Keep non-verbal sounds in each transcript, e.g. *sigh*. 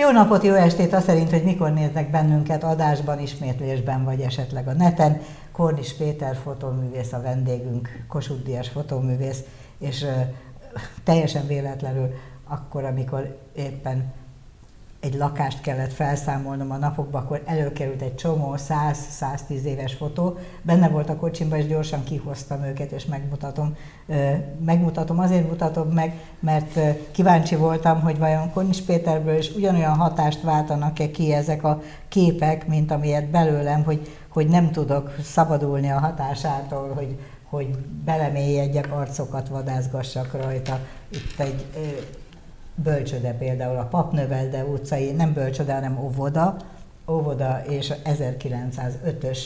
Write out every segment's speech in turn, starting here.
Jó napot, jó estét, azt szerint, hogy mikor néznek bennünket adásban, ismétlésben, vagy esetleg a neten. Kornis Péter fotóművész a vendégünk, Kossuth Díjas fotóművész, és teljesen véletlenül akkor, amikor éppen egy lakást kellett felszámolnom a napokban, akkor előkerült egy csomó 100-110 éves fotó. Benne volt a kocsimba, és gyorsan kihoztam őket, és megmutatom. Megmutatom, azért mutatom meg, mert kíváncsi voltam, hogy vajon Konis Péterből is ugyanolyan hatást váltanak-e ki ezek a képek, mint amilyet belőlem, hogy, hogy nem tudok szabadulni a hatásától, hogy, hogy belemélyedjek, arcokat vadászgassak rajta. Itt egy bölcsöde például, a Papnövelde utcai, nem bölcsöde, hanem óvoda, óvoda és 1905-ös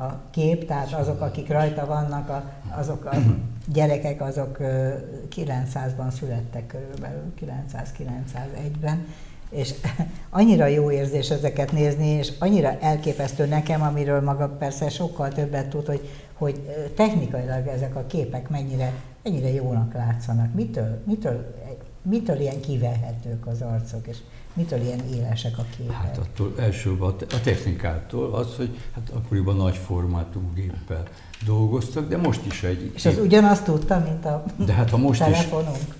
a kép, tehát azok, akik rajta vannak, a, azok a gyerekek, azok 900-ban születtek körülbelül, 900-901-ben, és *laughs* annyira jó érzés ezeket nézni, és annyira elképesztő nekem, amiről maga persze sokkal többet tud, hogy, hogy technikailag ezek a képek mennyire, mennyire jónak látszanak. Mitől, mitől mitől ilyen kivehetők az arcok, és mitől ilyen élesek a képek? Hát attól elsőbb a technikától az, hogy hát akkoriban nagy formátum géppel dolgoztak, de most is egy... És az ugyanazt tudta, mint a de hát, ha most telefonunk? Is,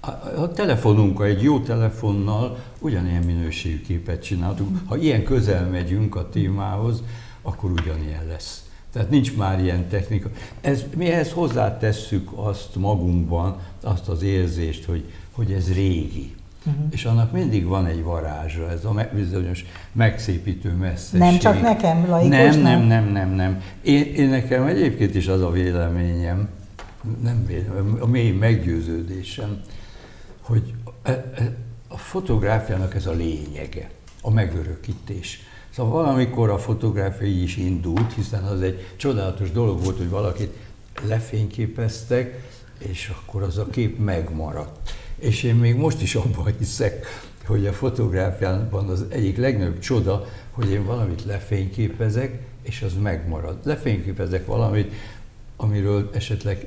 a, a telefonunk, egy jó telefonnal ugyanilyen minőségű képet csináltunk. Ha ilyen közel megyünk a témához, akkor ugyanilyen lesz. Tehát nincs már ilyen technika. Ez, mi ehhez hozzátesszük azt magunkban, azt az érzést, hogy hogy ez régi. Uh-huh. És annak mindig van egy varázsa, ez a bizonyos megszépítő messzesség. Nem csak nekem, laikus, nem? Nem, nem, nem, nem. Én, én nekem egyébként is az a véleményem, nem véleményem, a mély meggyőződésem, hogy a, a fotográfiának ez a lényege, a megörökítés. Szóval valamikor a fotográfia is indult, hiszen az egy csodálatos dolog volt, hogy valakit lefényképeztek, és akkor az a kép megmaradt. És én még most is abban hiszek, hogy a fotográfiában az egyik legnagyobb csoda, hogy én valamit lefényképezek, és az megmarad. Lefényképezek valamit, amiről esetleg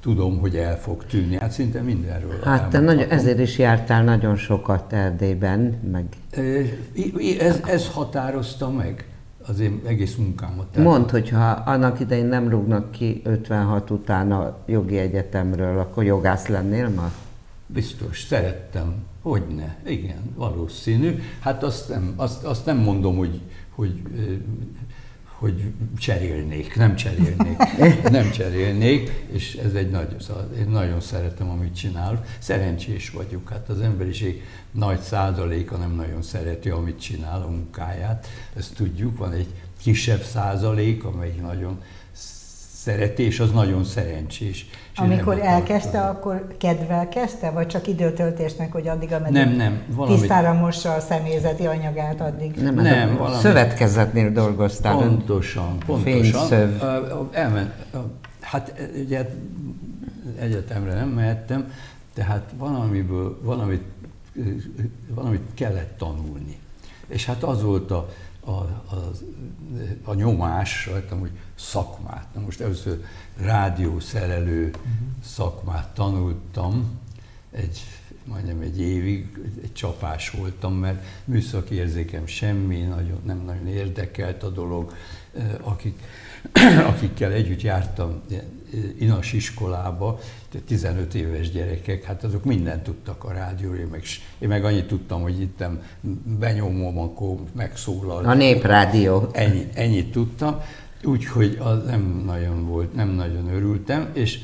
tudom, hogy el fog tűnni. Hát szinte mindenről. Hát te nagyon, ezért is jártál nagyon sokat Erdélyben, meg... Ez, ez határozta meg az én egész munkámat. Tehát Mondd, hogyha annak idején nem rúgnak ki 56 után a jogi egyetemről, akkor jogász lennél ma? Biztos, szerettem. Hogyne, igen, valószínű. Hát azt nem, azt, azt nem mondom, hogy, hogy, hogy cserélnék, nem cserélnék, *laughs* nem cserélnék, és ez egy nagy, szóval én nagyon szeretem, amit csinálok. Szerencsés vagyok, hát az emberiség nagy százaléka nem nagyon szereti, amit csinál a munkáját. Ezt tudjuk, van egy kisebb százalék, amelyik nagyon szereti, és az nagyon szerencsés. Amikor elkezdte, akkor kedvel kezdte, vagy csak időtöltésnek, hogy addig, ameddig nem, nem, valami... tisztára mossa a személyzeti anyagát addig? Nem, nem valami... Szövetkezetnél dolgoztál. Pontosan, pontosan. Elment, hát ugye egyetemre nem mehettem, tehát valamiből, valamit, valamit kellett tanulni. És hát az volt a, a, a, a nyomás rajtam, hogy szakmát. Na most először rádiószerelő uh-huh. szakmát tanultam, egy, majdnem egy évig, egy csapás voltam, mert műszaki érzékem semmi, nagyon, nem nagyon érdekelt a dolog. Akik, *clears throat* akikkel együtt jártam inas iskolába, 15 éves gyerekek, hát azok mindent tudtak a rádióról, én meg, én meg annyit tudtam, hogy itt benyomom, akkor megszólal. A néprádió. Ennyi, ennyit tudtam, úgyhogy az nem nagyon volt, nem nagyon örültem, és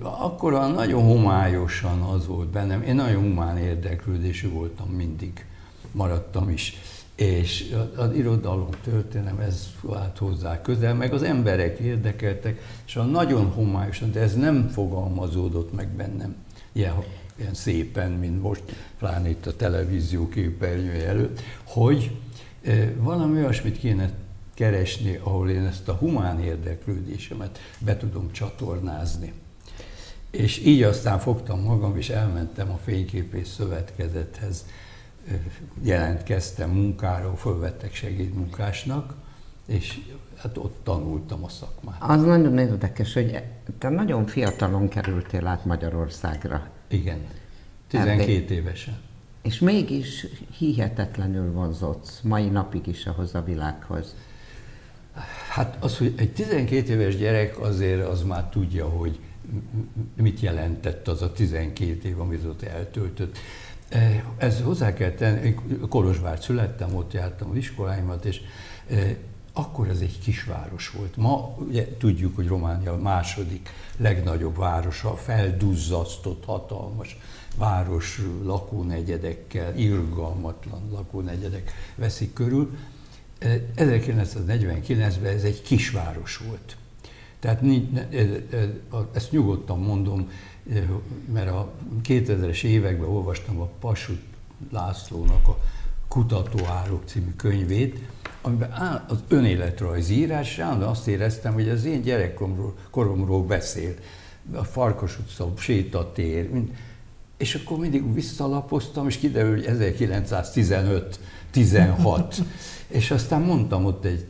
akkor nagyon homályosan az volt bennem, én nagyon humán érdeklődésű voltam mindig, maradtam is és az irodalom, történelem, ez vált hozzá közel, meg az emberek érdekeltek, és a nagyon homályosan, de ez nem fogalmazódott meg bennem ilyen, ilyen szépen, mint most, pláne itt a televízió képernyője előtt, hogy valami olyasmit kéne keresni, ahol én ezt a humán érdeklődésemet be tudom csatornázni. És így aztán fogtam magam, és elmentem a Fényképész Szövetkezethez, jelentkeztem munkára, fölvettek segédmunkásnak, és hát ott tanultam a szakmát. Az nagyon érdekes, hogy te nagyon fiatalon kerültél át Magyarországra. Igen, 12 Erdély. évesen. És mégis hihetetlenül vonzotsz mai napig is ahhoz a világhoz. Hát az, hogy egy 12 éves gyerek azért az már tudja, hogy mit jelentett az a 12 év, amit ott eltöltött. E, ez hozzá kell tenni, én Kolozsvár születtem, ott jártam az iskoláimat, és e, akkor ez egy kisváros volt. Ma ugye tudjuk, hogy Románia a második legnagyobb városa, felduzzasztott, hatalmas város lakónegyedekkel, irgalmatlan lakónegyedek veszik körül. 1949-ben ez egy kisváros volt. Tehát ezt nyugodtan mondom, mert a 2000-es években olvastam a Pasut Lászlónak a Kutatóárok című könyvét, amiben az önéletrajzi írás, állandóan azt éreztem, hogy az én gyerekkoromról koromról beszél. A Farkas utca, sétatér, mind, és akkor mindig visszalapoztam, és kiderül, hogy 1915-16. *laughs* és aztán mondtam ott egy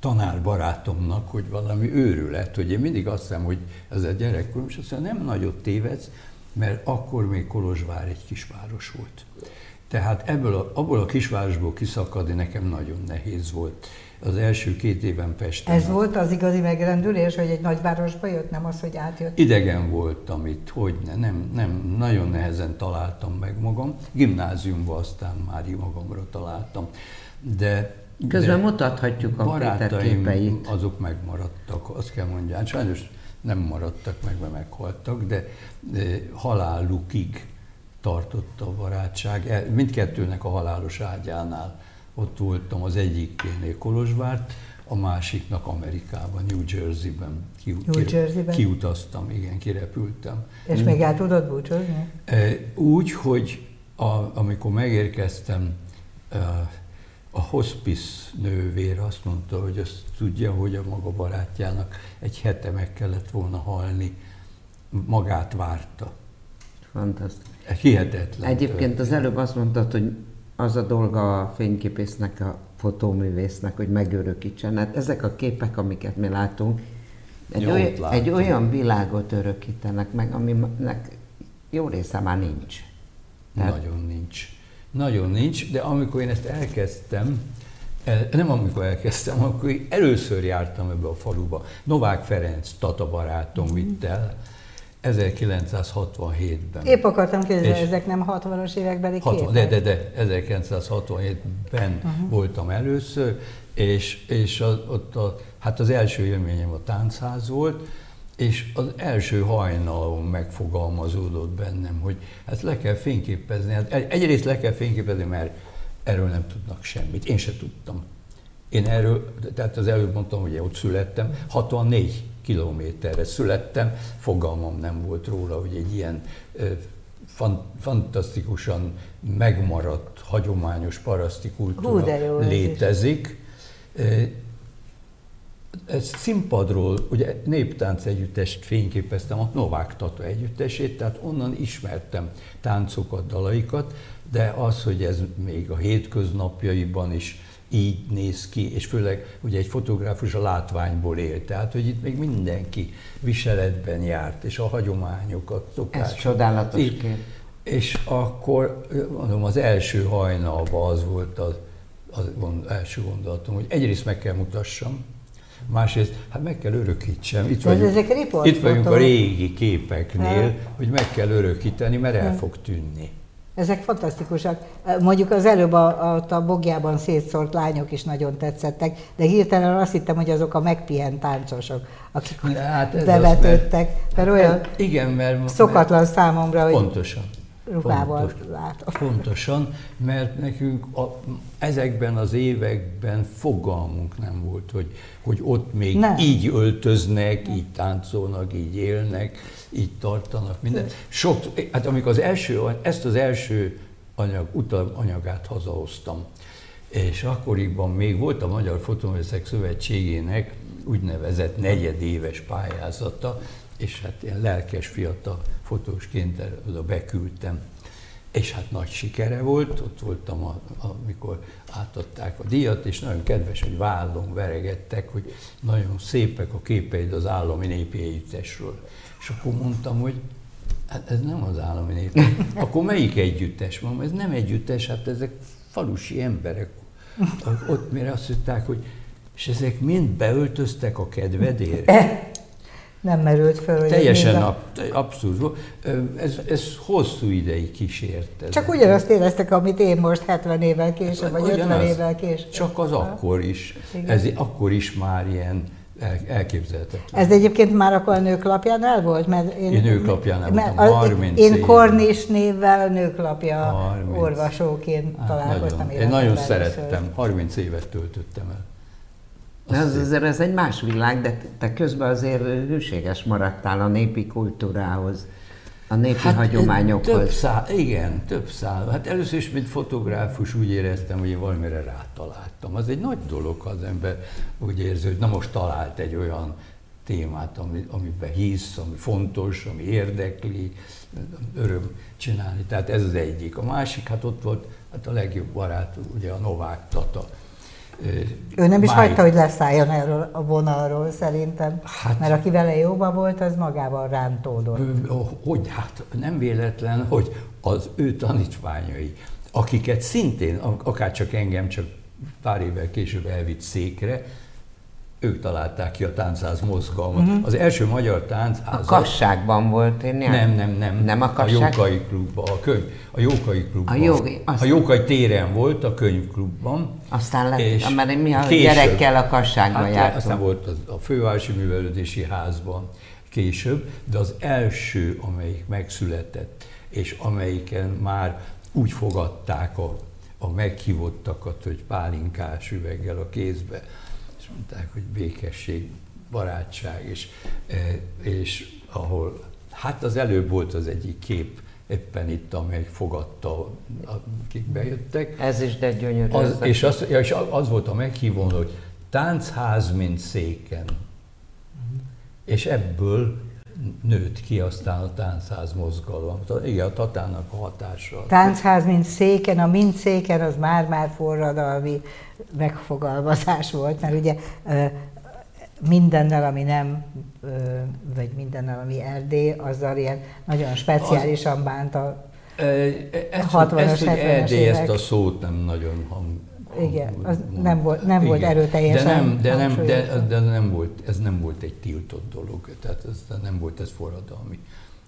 tanár barátomnak, hogy valami őrület, hogy én mindig azt hiszem, hogy ez a gyerekkorom, és azt mondja, nem nagyot tévedsz, mert akkor még Kolozsvár egy kisváros volt. Tehát ebből a, abból a kisvárosból kiszakadni nekem nagyon nehéz volt. Az első két éven Pesten. Ez volt az igazi megrendülés, hogy egy nagyvárosba jött, nem az, hogy átjött? Idegen voltam itt, hogy ne, nem, nem, nagyon nehezen találtam meg magam. Gimnáziumban aztán már magamra találtam. De Közben de mutathatjuk a barátaim, képeit. azok megmaradtak, azt kell mondjam. Sajnos nem maradtak meg, mert meghaltak, de, de halálukig tartott a barátság. Mindkettőnek a halálos ágyánál ott voltam az egyiknél Kolozsvárt, a másiknak Amerikában, New Jersey-ben, ki, New Jersey-ben? kiutaztam, igen, kirepültem. És még el tudod búcsúzni? E, úgy, hogy a, amikor megérkeztem, e, a hospice nővér azt mondta, hogy azt tudja, hogy a maga barátjának egy hete meg kellett volna halni, magát várta. Fantasztikus. Hihetetlen. Egyébként az előbb azt mondtad, hogy az a dolga a fényképésznek, a fotóművésznek, hogy megörökítsen. Hát ezek a képek, amiket mi látunk, egy, Jó, oly, egy olyan világot örökítenek meg, aminek jó része már nincs. Tehát... Nagyon nincs. Nagyon nincs, de amikor én ezt elkezdtem, nem amikor elkezdtem, *laughs* akkor először jártam ebbe a faluba. Novák Ferenc, Tata barátom mm. vitt el, 1967-ben. Épp akartam kérdezni, ezek nem 60-as évekbeli 60, képek? De, de, de, 1967-ben uh-huh. voltam először, és, és a, ott a, hát az első élményem a táncház volt, és az első hajnalon megfogalmazódott bennem, hogy hát le kell fényképezni. Hát egyrészt le kell fényképezni, mert erről nem tudnak semmit. Én se tudtam. Én erről, tehát az előbb mondtam, hogy ott születtem, 64 kilométerre születtem, fogalmam nem volt róla, hogy egy ilyen fantasztikusan megmaradt, hagyományos paraszti kultúra Hú, létezik. Ez színpadról, ugye néptánc együttest fényképeztem, a Novák Tata együttesét, tehát onnan ismertem táncokat, dalaikat, de az, hogy ez még a hétköznapjaiban is így néz ki, és főleg ugye egy fotográfus a látványból él, tehát hogy itt még mindenki viseletben járt, és a hagyományokat, szokásokat. Ez csodálatos így, És akkor mondom, az első hajnalban az volt az, az első gondolatom, hogy egyrészt meg kell mutassam, másrészt hát meg kell örökítsem. Itt vagyunk, itt vagyunk a régi képeknél, hogy meg kell örökíteni, mert el fog tűnni. Ezek fantasztikusak. Mondjuk az előbb a, a, a bogjában szétszórt lányok is nagyon tetszettek, de hirtelen azt hittem, hogy azok a megpihent táncosok, akik hát bevetődtek. Mert, mert olyan hát igen, mert, szokatlan mert, számomra, hogy pontosan, ruhával pontos, látom. Pontosan, mert nekünk a, ezekben az években fogalmunk nem volt, hogy, hogy ott még nem. így öltöznek, így táncolnak, így élnek így tartanak, minden. Sok, hát amikor az első, ezt az első anyag, anyagát hazahoztam, és akkoriban még volt a Magyar Fotoművészek Szövetségének úgynevezett negyedéves pályázata, és hát ilyen lelkes fiatal fotósként oda beküldtem. És hát nagy sikere volt, ott voltam, a, amikor átadták a díjat, és nagyon kedves, hogy vállon veregettek, hogy nagyon szépek a képeid az állami népi együttesről. És akkor mondtam, hogy Hát ez nem az állami nép. *laughs* Akkor melyik együttes van? Ez nem együttes, hát ezek falusi emberek. Ott mire azt mondták, hogy és ezek mind beöltöztek a kedvedért? Nem merült föl. Teljesen a... abszurd. Ez, ez hosszú ideig kísért. Csak ugyanazt éreztek, amit én most 70 évvel később, vagy Ugyanaz, 50 évvel később. Csak az akkor is. Igen. Ez akkor is már ilyen elképzelhetetlen. Ez egyébként már akkor a nőklapjánál volt? Mert én, én nőklapjánál voltam, 30 Én Kornis névvel a nőklapja 30. olvasóként hát találkoztam. Nagyon. Én nagyon szerettem, 30 évet töltöttem el. Ez azért ez egy más világ, de te közben azért hűséges maradtál a népi kultúrához, a népi hát, hagyományokhoz. Több szál, igen, több szál. Hát először is, mint fotográfus úgy éreztem, hogy én valamire rátaláltam. Az egy nagy dolog, ha az ember úgy érzi, hogy na most talált egy olyan témát, ami, amiben hisz, ami fontos, ami érdekli, öröm csinálni. Tehát ez az egyik. A másik, hát ott volt hát a legjobb barát, ugye a Novák Tata, ő nem is hagyta, hogy leszálljon erről a vonalról szerintem, hát, mert aki vele jóban volt, az magával rántódott. Hogy hát nem véletlen, hogy az ő tanítványai, akiket szintén, akár csak engem, csak pár évvel később elvitt székre, ők találták ki a táncház mozgalmat. Uh-huh. Az első magyar táncház. A kasságban volt, én nem. Nem, nem, nem. a kasság? A Jókai klubban, a könyv, a Jókai klubban. A, jogi, azt... a Jókai téren volt, a könyvklubban. Aztán lett, és mert mi a később, gyerekkel a kasságban hát, jártunk. Aztán volt az, a fővárosi művelődési házban később, de az első, amelyik megszületett, és amelyiken már úgy fogadták a, a meghívottakat, hogy pálinkás üveggel a kézbe, mondták, hogy békesség, barátság, és, e, és ahol, hát az előbb volt az egyik kép, éppen itt, amely fogadta, akik bejöttek. Ez is de gyönyörű. Az, és, az, és az volt a meghívó, hogy táncház, mint széken. Uh-huh. És ebből nőtt ki aztán a táncház mozgalom. Igen, a Tatának a hatása. Táncház, mint széken, a mint széken az már-már forradalmi megfogalmazás volt, mert ugye mindennel, ami nem, vagy mindennel, ami Erdély, azzal ilyen nagyon speciálisan az, bánta ezt, 60-as, ezt, 70-es Erdély, ezt a szót nem nagyon hang, igen, az nem volt, nem volt erőteljesen de nem, de, nem, de, de nem volt, ez nem volt egy tiltott dolog, tehát ez nem volt ez forradalmi.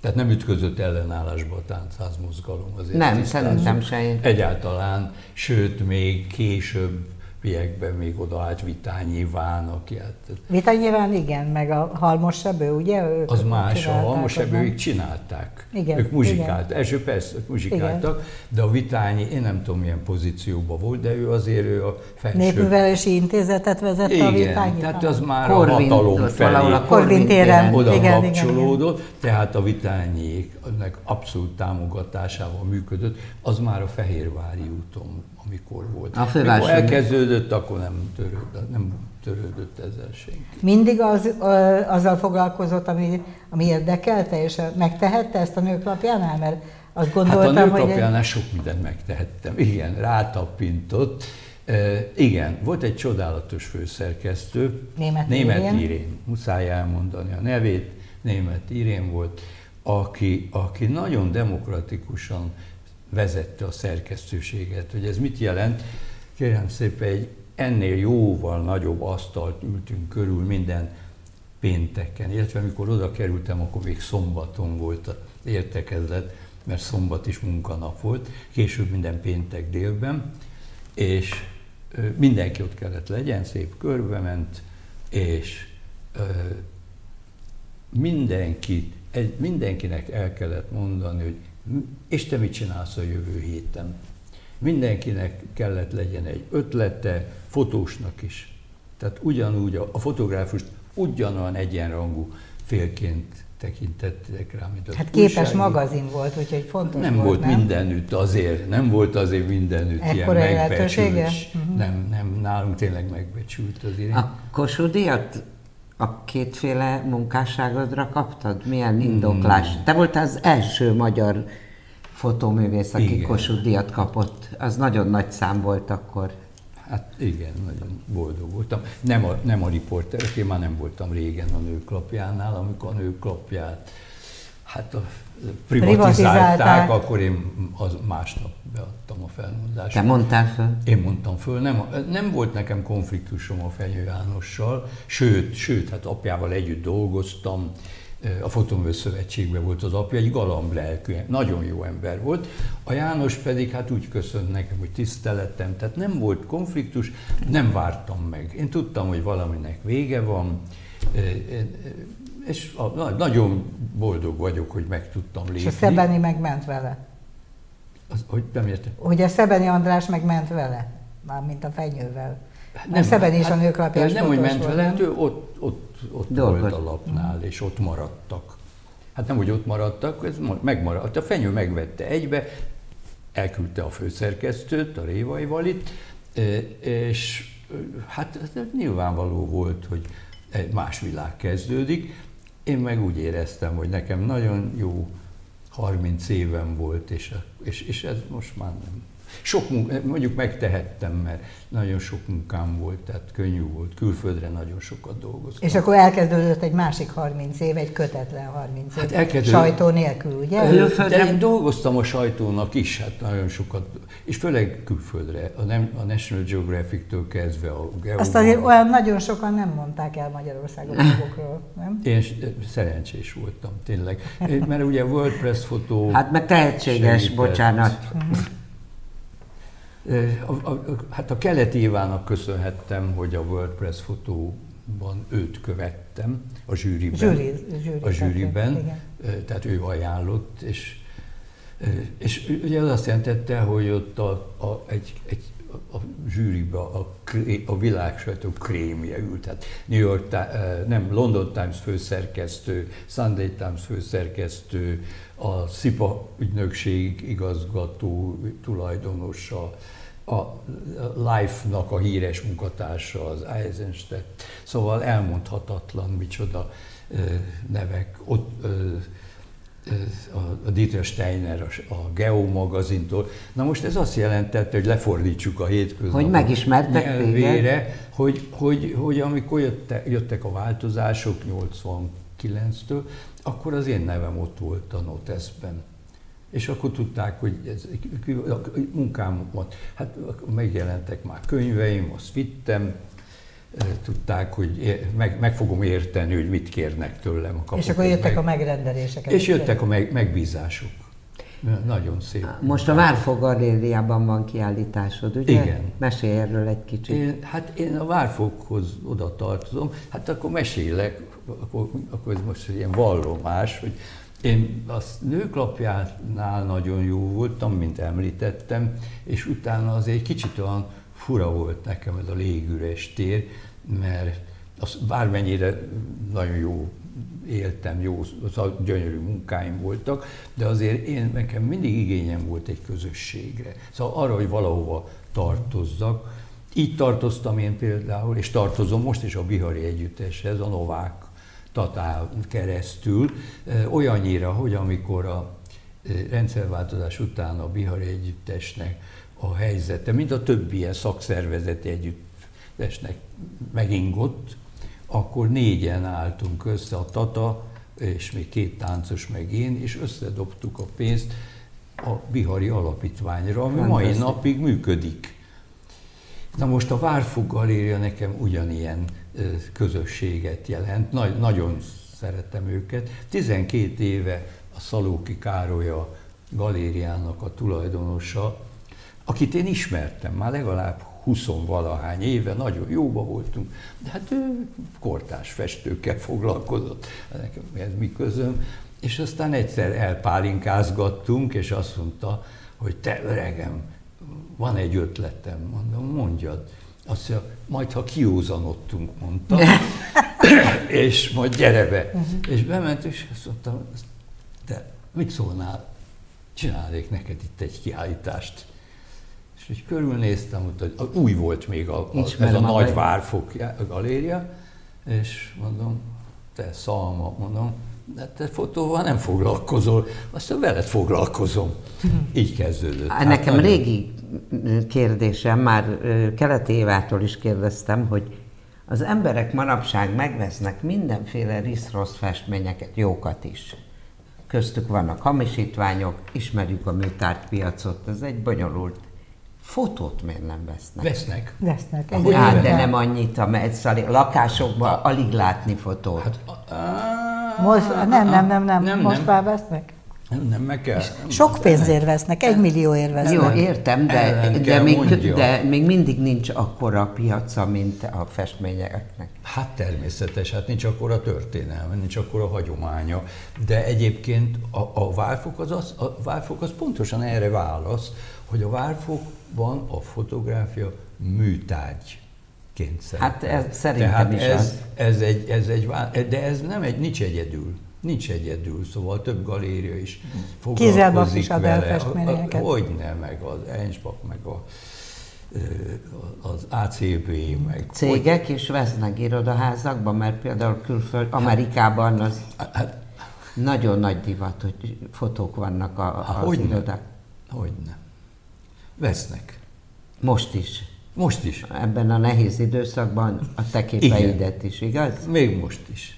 Tehát nem ütközött ellenállásba a táncház mozgalom. Azért nem, szerintem sem. Egyáltalán, sőt, még később piekben még odaállt Vitányi Iván, aki hát... Vitányi Iván, igen, meg a Halmos Sebő, ugye? Ők az más, a Halmos Sebőik csinálták. Igen, ők muzsikáltak. Igen. Első persze, ők muzsikáltak, igen. de a Vitányi, én nem tudom milyen pozícióban volt, de ő azért ő a felső... Népművelési Intézetet vezette igen, a Vitányi. tehát az már Korvin, a hatalom felé a Korvin téren oda igen, kapcsolódott, igen, igen. tehát a Vitányiéknek abszolút támogatásával működött, az már a Fehérvári úton amikor volt. A Mikor elkezdődött, akkor nem törődött, nem törődött ezzel senki. Mindig az, azzal foglalkozott, ami, ami érdekelte, és megtehette ezt a nőklapjánál? Mert azt gondoltam, hát a nőklapjánál hogy... sok mindent megtehettem. Igen, rátapintott. E, igen, volt egy csodálatos főszerkesztő, Német, Német Irén. Irén. Muszáj elmondani a nevét, Német Irén volt, aki, aki nagyon demokratikusan vezette a szerkesztőséget. Hogy ez mit jelent? Kérem szépen, egy ennél jóval nagyobb asztalt ültünk körül minden pénteken, illetve amikor oda kerültem, akkor még szombaton volt az értekezlet, mert szombat is munkanap volt, később minden péntek délben, és mindenki ott kellett legyen, szép körbe ment, és mindenki, egy, mindenkinek el kellett mondani, hogy és te mit csinálsz a jövő héten? Mindenkinek kellett legyen egy ötlete, fotósnak is. Tehát ugyanúgy a, a fotográfust ugyanolyan egyenrangú félként tekintettek rá, mint az Hát képes újságú. magazin volt, úgyhogy fontos nem volt. Nem volt mindenütt azért, nem volt azért mindenütt Ekkora ilyen megbecsült. Uh-huh. Nem, nem, nálunk tényleg megbecsült az irány. A Kossuth a kétféle munkásságodra kaptad? Milyen indoklás? Hmm. Te voltál az első magyar fotóművész, aki igen. Kossuth díjat kapott. Az nagyon nagy szám volt akkor. Hát igen, nagyon boldog voltam. Nem a, nem a riporter, én már nem voltam régen a nőklapjánál, amikor a nőklapját, hát a privatizálták, akkor én az másnap beadtam a felmondást. Te mondtál föl? Én mondtam föl. Nem, nem volt nekem konfliktusom a Fenyő Jánossal, sőt, sőt, hát apjával együtt dolgoztam, a Fotomő Szövetségben volt az apja, egy galamb lelkű, nagyon jó ember volt. A János pedig hát úgy köszönt nekem, hogy tiszteletem, tehát nem volt konfliktus, nem vártam meg. Én tudtam, hogy valaminek vége van, és nagyon boldog vagyok, hogy meg tudtam lépni. És a Szebeni megment vele? Az, hogy nem értem. Hogy a Szebeni András megment vele? Mármint a fenyővel. Nem, Szebeni is hát, a nőklapjás Nem, hogy ment vele, hát ő ott, ott, ott volt a lapnál, és ott maradtak. Hát nem, hogy ott maradtak, ez megmaradt. A fenyő megvette egybe, elküldte a főszerkesztőt, a Révai Valit, és hát nyilvánvaló volt, hogy más világ kezdődik. Én meg úgy éreztem, hogy nekem nagyon jó 30 évem volt, és, és, és ez most már nem sok munka, mondjuk megtehettem, mert nagyon sok munkám volt, tehát könnyű volt, külföldre nagyon sokat dolgoztam. És akkor elkezdődött egy másik 30 év, egy kötetlen 30 év, hát elkezdődött, sajtó nélkül, ugye? De én dolgoztam a sajtónak is, hát nagyon sokat, és főleg külföldre, a, nem, a National Geographic-től kezdve a Geo. Azt azért olyan nagyon sokan nem mondták el Magyarországon magukról, nem? Én szerencsés voltam, tényleg. Mert ugye WordPress fotó... Hát meg tehetséges, segített. bocsánat. A, a, hát a keleti Évának köszönhettem, hogy a WordPress fotóban őt követtem a zsűriben. Zsűri, zsűri, a zsűriben, igen. tehát ő ajánlott, és, és ugye az azt jelentette, hogy ott a, a, egy, egy a zsűribe a, a világ sajtó krémje ült. Tehát New York, nem, London Times főszerkesztő, Sunday Times főszerkesztő, a SZIPA ügynökség igazgató tulajdonosa, a Life-nak a híres munkatársa, az Eisenstedt. Szóval elmondhatatlan micsoda nevek. Ott a Dieter Steiner a Geo magazintól. Na most ez azt jelentette, hogy lefordítsuk a hétköznapok Hogy megismertek nyelvére, hogy, hogy, hogy amikor jöttek, jöttek a változások 89-től, akkor az én nevem ott volt a Noteszben. És akkor tudták, hogy ez a munkámat, hát megjelentek már könyveim, azt vittem, tudták, hogy meg, meg fogom érteni, hogy mit kérnek tőlem. A és akkor jöttek meg, a megrendelések. És jöttek a meg, megbízások. Nagyon szép. Most a Várfog Galériában van kiállításod, ugye? Igen. Mesélj erről egy kicsit. Én, hát én a Várfoghoz oda tartozom, hát akkor mesélek, akkor, akkor ez most egy ilyen vallomás, hogy én a nőklapjánál nagyon jó voltam, mint említettem, és utána az egy kicsit olyan fura volt nekem ez a légüres tér, mert az bármennyire nagyon jó éltem, jó, az a gyönyörű munkáim voltak, de azért én, nekem mindig igényem volt egy közösségre. Szóval arra, hogy valahova tartozzak. Így tartoztam én például, és tartozom most is a Bihari Együtteshez, a Novák Tatán keresztül, olyannyira, hogy amikor a rendszerváltozás után a Bihari Együttesnek a helyzete, mint a többi ilyen szakszervezeti együttesnek megingott, akkor négyen álltunk össze, a Tata, és még két táncos meg én, és összedobtuk a pénzt a Bihari Alapítványra, ami mai napig működik. Na most a Várfog Galéria nekem ugyanilyen közösséget jelent, Nagy, nagyon szeretem őket. 12 éve a Szalóki Károly a galériának a tulajdonosa, akit én ismertem már legalább 20 valahány éve, nagyon jóba voltunk, de hát ő kortás festőkkel foglalkozott, nekem ez mi közöm, és aztán egyszer elpálinkázgattunk, és azt mondta, hogy te öregem, van egy ötletem, mondom, mondjad. Azt mondja, majd ha kiúzanodtunk, mondta, *laughs* és majd gyere be. Uh-huh. És bement, és azt mondtam, de mit szólnál, csinálnék neked itt egy kiállítást. És úgy körülnéztem, hogy új volt még a, a, ez a nagy várfok galéria, és mondom, te szalma, mondom, de te fotóval nem foglalkozol, aztán veled foglalkozom. *laughs* Így kezdődött. Hát nekem hát, régi kérdésem, már Keleti Évától is kérdeztem, hogy az emberek manapság megvesznek mindenféle risz-rossz festményeket, jókat is köztük vannak hamisítványok, ismerjük a műtárgypiacot, ez egy bonyolult Fotót miért nem vesznek? Vesznek. Vesznek. Egy hát, de nem annyit, a lakásokban alig látni fotót. Hát, Most, nem, nem, nem, nem, nem most nem. már vesznek? Nem, nem, meg kell. Sok pénzért vesznek, egy millióért vesznek. Jó, értem, de, de, még, de még mindig nincs akkora piaca, mint a festményeknek. Hát természetes, hát nincs akkora történelme, nincs akkora hagyománya, de egyébként a, a, várfok az, az, a várfok az pontosan erre válasz, hogy a várfokban a fotográfia műtárgy Hát ez szerintem Tehát is ez, az. Ez egy, ez egy, de ez nem egy, nincs egyedül. Nincs egyedül, szóval több galéria is foglalkozik is ad vele. Hogy nem, meg az Einsbach, meg a, az ACB, meg... Cégek hogy... is vesznek irodaházakban, mert például külföld, Amerikában az hát, nagyon nagy divat, hogy fotók vannak a, az hogy irodák. Hogy nem. Vesznek. Most is. Most is. Ebben a nehéz időszakban a te képeidet is, igaz? Még most is.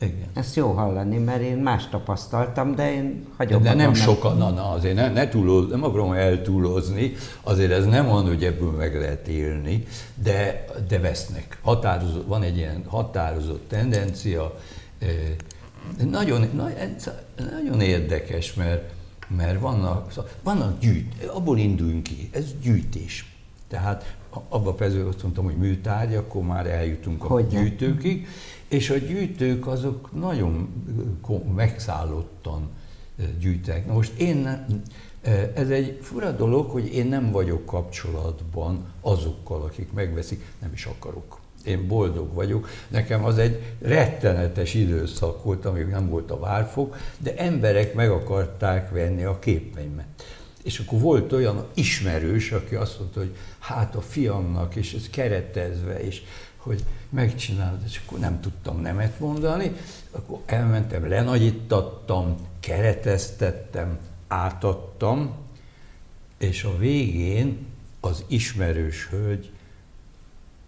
Igen. Ezt jó hallani, mert én más tapasztaltam, de én hagyom. De nem sokan, na, na, azért ne, ne túloz, nem akarom eltúlozni, azért ez nem van, hogy ebből meg lehet élni, de, de vesznek. Határozott, van egy ilyen határozott tendencia. Nagyon, nagyon érdekes, mert, mert vannak, vannak gyűjt, abból induljunk ki, ez gyűjtés. Tehát abban persze azt mondtam, hogy műtárgy, akkor már eljutunk a hogy gyűjtőkig, és a gyűjtők azok nagyon megszállottan gyűjtek. Na most én, ez egy fura dolog, hogy én nem vagyok kapcsolatban azokkal, akik megveszik, nem is akarok. Én boldog vagyok. Nekem az egy rettenetes időszak volt, amíg nem volt a várfok, de emberek meg akarták venni a képeimet. És akkor volt olyan ismerős, aki azt mondta, hogy hát a fiamnak, és ez keretezve, és hogy megcsinálod, és akkor nem tudtam nemet mondani, akkor elmentem, lenagyítattam, kereteztettem, átadtam, és a végén az ismerős hölgy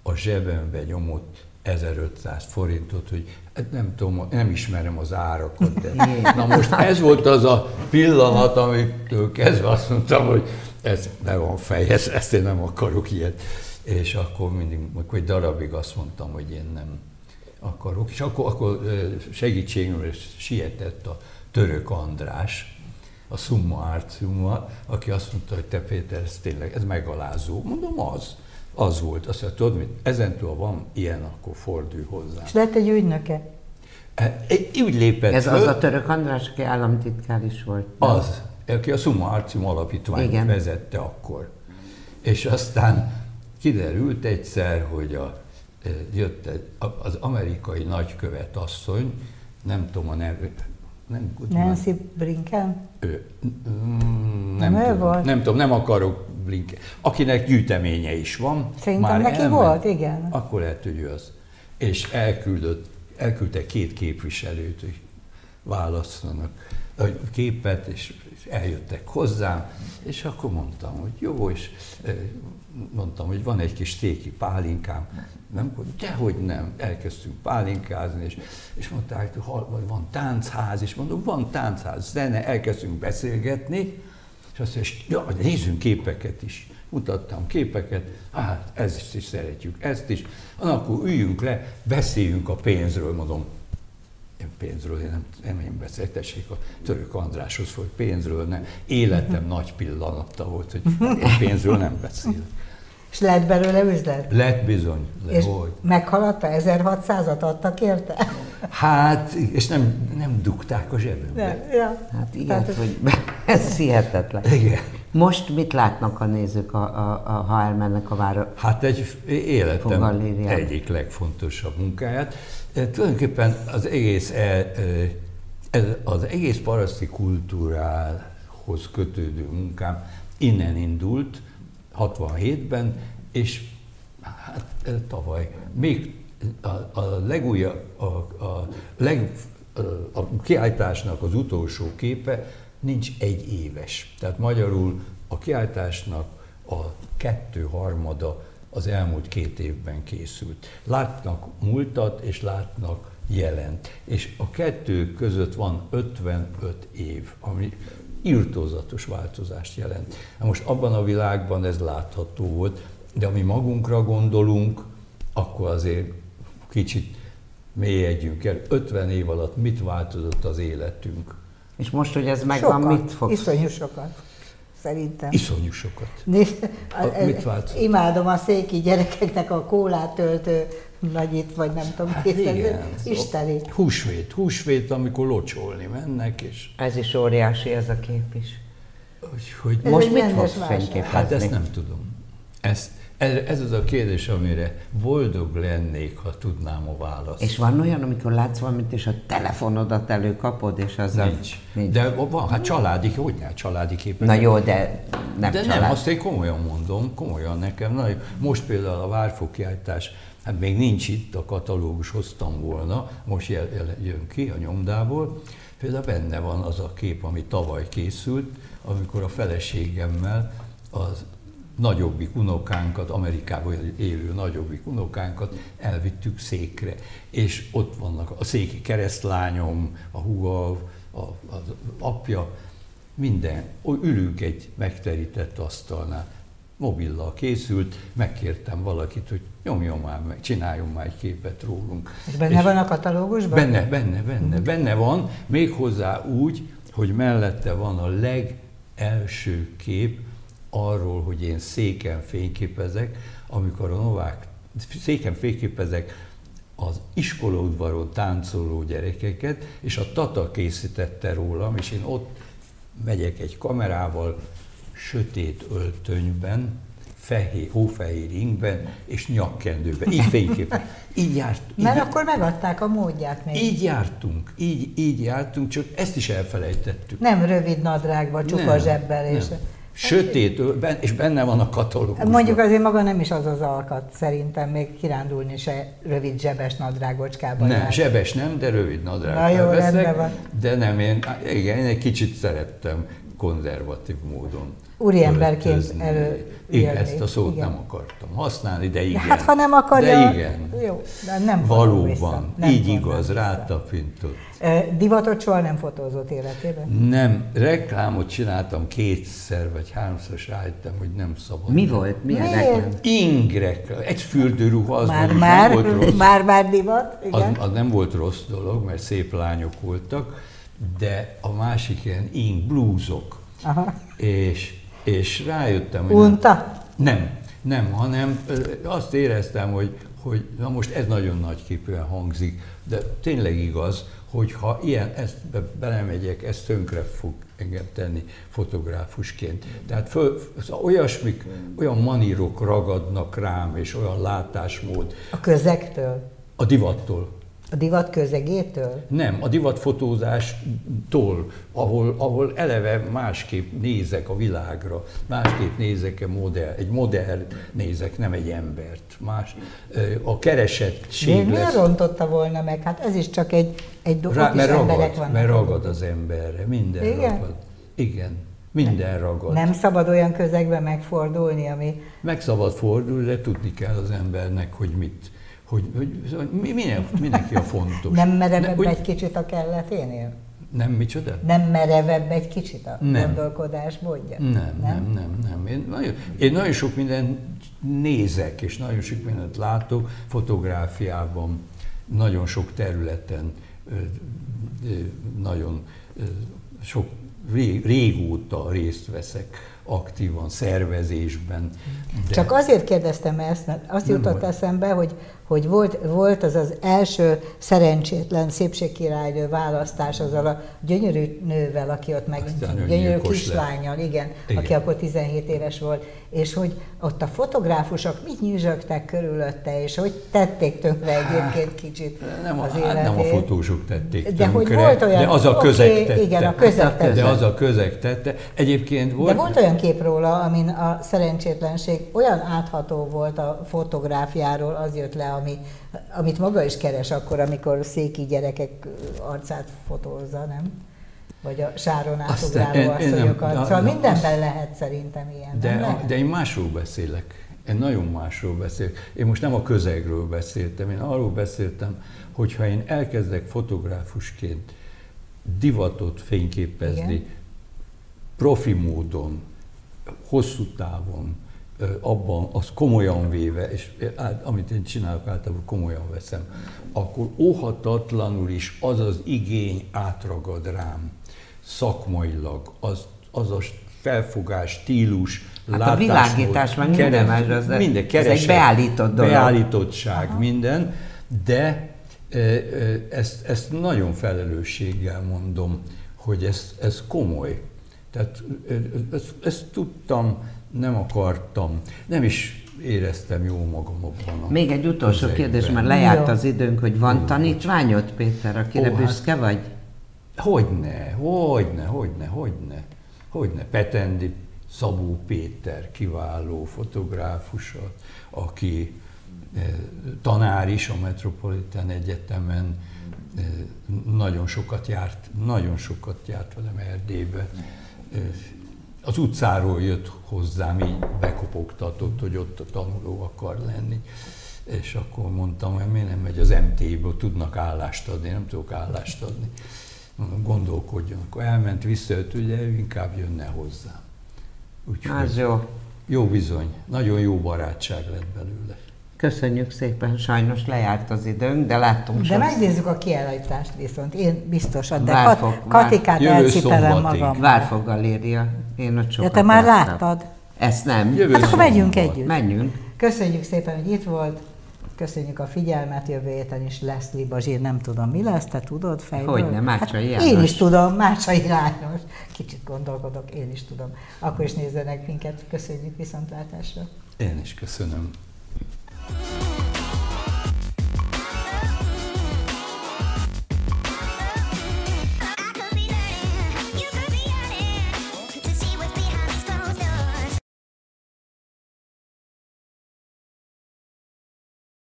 a zsebembe nyomott 1500 forintot, hogy hát nem tudom, nem ismerem az árakat, de *laughs* na most ez volt az a pillanat, amitől kezdve azt mondtam, hogy ez be van fejez, ezt én nem akarok ilyet és akkor mindig, akkor egy darabig azt mondtam, hogy én nem akarok, és akkor, akkor segítségül sietett a török András, a Summa Art Summa, aki azt mondta, hogy te Péter, ez tényleg, ez megalázó. Mondom, az. Az volt. Azt mondta, tudod mit, ezentúl van ilyen, akkor fordulj hozzá. És lett egy ügynöke? E, úgy lépett Ez föl, az a török András, aki államtitkár is volt. Nem? Az, aki a Summa Artium alapítványt vezette akkor. És aztán Kiderült egyszer, hogy a, e, jött egy, az amerikai nagykövet asszony, nem tudom a nevét, nem, Nancy Brinken? Ő, mm, nem, nem, tudom, volt? nem tudom, nem akarok Brinken. Akinek gyűjteménye is van. Szerintem már neki elment, volt, igen. Akkor lehet, hogy ő az. És elküldött, elküldte két képviselőt, hogy választanak a képet, és eljöttek hozzám, és akkor mondtam, hogy jó, és mondtam, hogy van egy kis széki pálinkám. Nem, dehogy nem. Elkezdtünk pálinkázni, és, és mondták, hogy van táncház, és mondom, van táncház, zene, elkezdtünk beszélgetni, és azt mondja, ja, nézzünk képeket is. Mutattam képeket, hát ezt is szeretjük, ezt is. Akkor üljünk le, beszéljünk a pénzről, mondom, én pénzről, én nem, nem én beszéltessék, a török Andráshoz volt pénzről, nem. Életem nagy pillanata volt, hogy én pénzről nem beszélek. És lett belőle üzlet? Lett bizony. Le, és hogy. meghaladta? 1600-at adtak érte? *laughs* Hát, és nem, nem dugták a zsebembe. ja. Hát igen, hát, hogy *laughs* ez hihetetlen. Igen. Most mit látnak a nézők, a, a, a, ha elmennek a vára? Hát egy életem egyik legfontosabb munkáját. E, tulajdonképpen az egész, e, e, az egész paraszti kultúrához kötődő munkám innen indult, 67-ben, és hát tavaly még a, a legújabb, a, a, leg, a kiállításnak az utolsó képe nincs egy éves. Tehát magyarul a kiállításnak a kettő harmada az elmúlt két évben készült. Látnak múltat, és látnak jelent. És a kettő között van 55 év, ami írtózatos változást jelent. Most abban a világban ez látható volt, de ami magunkra gondolunk, akkor azért kicsit mélyedjünk el. 50 év alatt mit változott az életünk? És most, hogy ez megvan, sokat, mit fog? Iszonyú sokat. Szerintem. Iszonyú sokat. a, mit változott? Imádom a széki gyerekeknek a kólát töltő nagyit, vagy nem tudom, hát igen, Isteni. Húsvét, húsvét, amikor locsolni mennek, és... Ez is óriási, ez a kép is. Hogy, hogy Most mit fog fényképezni? Hát ezt nem tudom. Ezt, ez, az a kérdés, amire boldog lennék, ha tudnám a választ. És van olyan, amikor látsz valamit, és a telefonodat előkapod, és az Nincs. Nincs. De van, hát családi, hogy ne családi képek. Na jó, de nem De család. nem, azt én komolyan mondom, komolyan nekem. Na, most például a várfokjártás, hát még nincs itt, a katalógus hoztam volna, most jel, jel, jön ki a nyomdából. Például benne van az a kép, ami tavaly készült, amikor a feleségemmel az nagyobbik unokánkat, Amerikában élő nagyobbik unokánkat elvittük székre. És ott vannak a széki keresztlányom, a húga, a, az apja, minden. Ülünk egy megterített asztalnál. Mobillal készült, megkértem valakit, hogy nyomjon már meg, csináljon már egy képet rólunk. És benne és van a katalógusban? Benne, benne, benne. Benne van, méghozzá úgy, hogy mellette van a legelső kép, arról, hogy én széken fényképezek, amikor a Novák széken fényképezek az iskolaudvaron táncoló gyerekeket, és a Tata készítette rólam, és én ott megyek egy kamerával, sötét öltönyben, fehér, hófehér ingben és nyakkendőben. Így fényképen. Így járt. Így Mert akkor megadták a módját még. Így jártunk, így, így jártunk, csak ezt is elfelejtettük. Nem rövid nadrágba, csupa zsebbel és... Nem. Sötét, és benne van a katalógus. Mondjuk azért maga nem is az az alkat, szerintem még kirándulni se rövid zsebes nadrágocskában. Nem, jár. zsebes nem, de rövid nadrág. Na jó, veszek, van. De nem, én, igen, én egy kicsit szerettem konzervatív módon. Úriemberként elő. Igen, ezt a szót igen. nem akartam használni, de igen. Hát ha nem akarja, de igen. jó, de nem Valóban, vissza. Nem így igaz, rátapintott. Divatot soha nem fotózott életében? Nem, reklámot csináltam kétszer vagy háromszor, és rájöttem, hogy nem szabad. Mi volt? Milyen reklám? Ing reklám. Egy fürdőruha, az már, már, nem volt rossz. Már, már divat, igen. Az, az nem volt rossz dolog, mert szép lányok voltak, de a másik ilyen ing blúzok. Aha. És, és rájöttem, hogy Unta? Nem, nem, nem, hanem azt éreztem, hogy, hogy na most ez nagyon nagy képűen hangzik, de tényleg igaz, hogyha ilyen, ezt be, belemegyek, ez tönkre fog engem tenni fotográfusként. Tehát föl, olyasmik, olyan manírok ragadnak rám, és olyan látásmód. A közektől? A divattól. A divat közegétől? Nem, a divatfotózástól, ahol, ahol eleve másképp nézek a világra, másképp nézek a modell, egy modell nézek, nem egy embert. Más, a keresettség De miért rontotta volna meg? Hát ez is csak egy, egy dolog, Rá, mert ragad, mert ragad az emberre, minden Igen? ragad. Igen. Minden ragad. Nem szabad olyan közegben megfordulni, ami... Meg szabad fordulni, de tudni kell az embernek, hogy mit, hogy, hogy szóval minek, mindenki a fontos. Nem merevebb ne, egy kicsit a kelleténél? Nem, micsoda? Nem merevebb egy kicsit a nem. gondolkodás módja? Nem, nem, nem, nem. nem. Én, nagyon, én nagyon sok mindent nézek, és nagyon sok mindent látok fotográfiában, nagyon sok területen, nagyon sok régóta részt veszek aktívan szervezésben. De... Csak azért kérdeztem ezt, mert azt jutott volt. eszembe, hogy, hogy volt, volt az az első szerencsétlen szépségkirálynő választás azzal a gyönyörű nővel, aki ott meg, gyönyörű kislányjal, igen, igen, aki akkor 17 éves volt, és hogy ott a fotográfusok mit nyűzsögtek körülötte, és hogy tették tönkre egyébként kicsit nem, az hát életét. nem a fotósok tették tönkre, de, hogy volt olyan, de az a közeg okay, tette. Igen, a közeg tette. De az a közeg tette. Egyébként volt... De volt olyan kép róla, amin a szerencsétlenség olyan átható volt a fotográfiáról, az jött le, ami, amit maga is keres akkor, amikor széki gyerekek arcát fotózza, nem? Vagy a sáron átugráló asszonyokat. Szóval mindenben lehet szerintem ilyen. De, lehet? de én másról beszélek. Én nagyon másról beszélek. Én most nem a közegről beszéltem, én arról beszéltem, hogy ha én elkezdek fotográfusként divatot fényképezni, Igen. profi módon, hosszú távon, abban, az komolyan véve, és amit én csinálok általában komolyan veszem, akkor óhatatlanul is az az igény átragad rám szakmailag, az, az a felfogás, stílus, hát látásmód, a világítás, meg minden más, az, minden, keresett, ez egy beállított dolog. Beállítottság, Aha. minden, de ezt, ezt nagyon felelősséggel mondom, hogy ez, ez komoly. Tehát ezt, ezt tudtam, nem akartam, nem is éreztem jó magam abban Még egy utolsó közegben. kérdés, mert lejárt az időnk, hogy van jó, tanítványod, Péter, akire Ó, büszke hát, vagy? Hogyne, hogyne, hogyne, hogyne, hogyne. Petendi Szabó Péter kiváló fotográfusa, aki eh, tanár is a Metropolitan Egyetemen, eh, nagyon sokat járt, nagyon sokat járt velem Erdélybe. Eh, az utcáról jött hozzám, így bekopogtatott, hogy ott a tanuló akar lenni. És akkor mondtam, hogy miért nem megy az MT-ből, tudnak állást adni, nem tudok állást adni. Mondom, gondolkodjon. Akkor elment, visszajött, ugye ő inkább jönne hozzám. Úgyhogy Az jó. Jó bizony, nagyon jó barátság lett belőle. Köszönjük szépen, sajnos lejárt az időnk, de láttunk De megnézzük a kiállítást viszont, én biztosan, de Várfog, Kat- Katikát elcipelem magam. Várfog Galéria, én ott sokat De te már jártam. láttad? Ezt nem. Jövő hát akkor megyünk együtt. Menjünk. Köszönjük szépen, hogy itt volt. Köszönjük a figyelmet, jövő héten is lesz Libazsír, nem tudom mi lesz, te tudod fejből? Hogyne, Mácsai hát Én is tudom, Mácsai János. Kicsit gondolkodok, én is tudom. Akkor is nézzenek minket, köszönjük viszontlátásra. Én is köszönöm.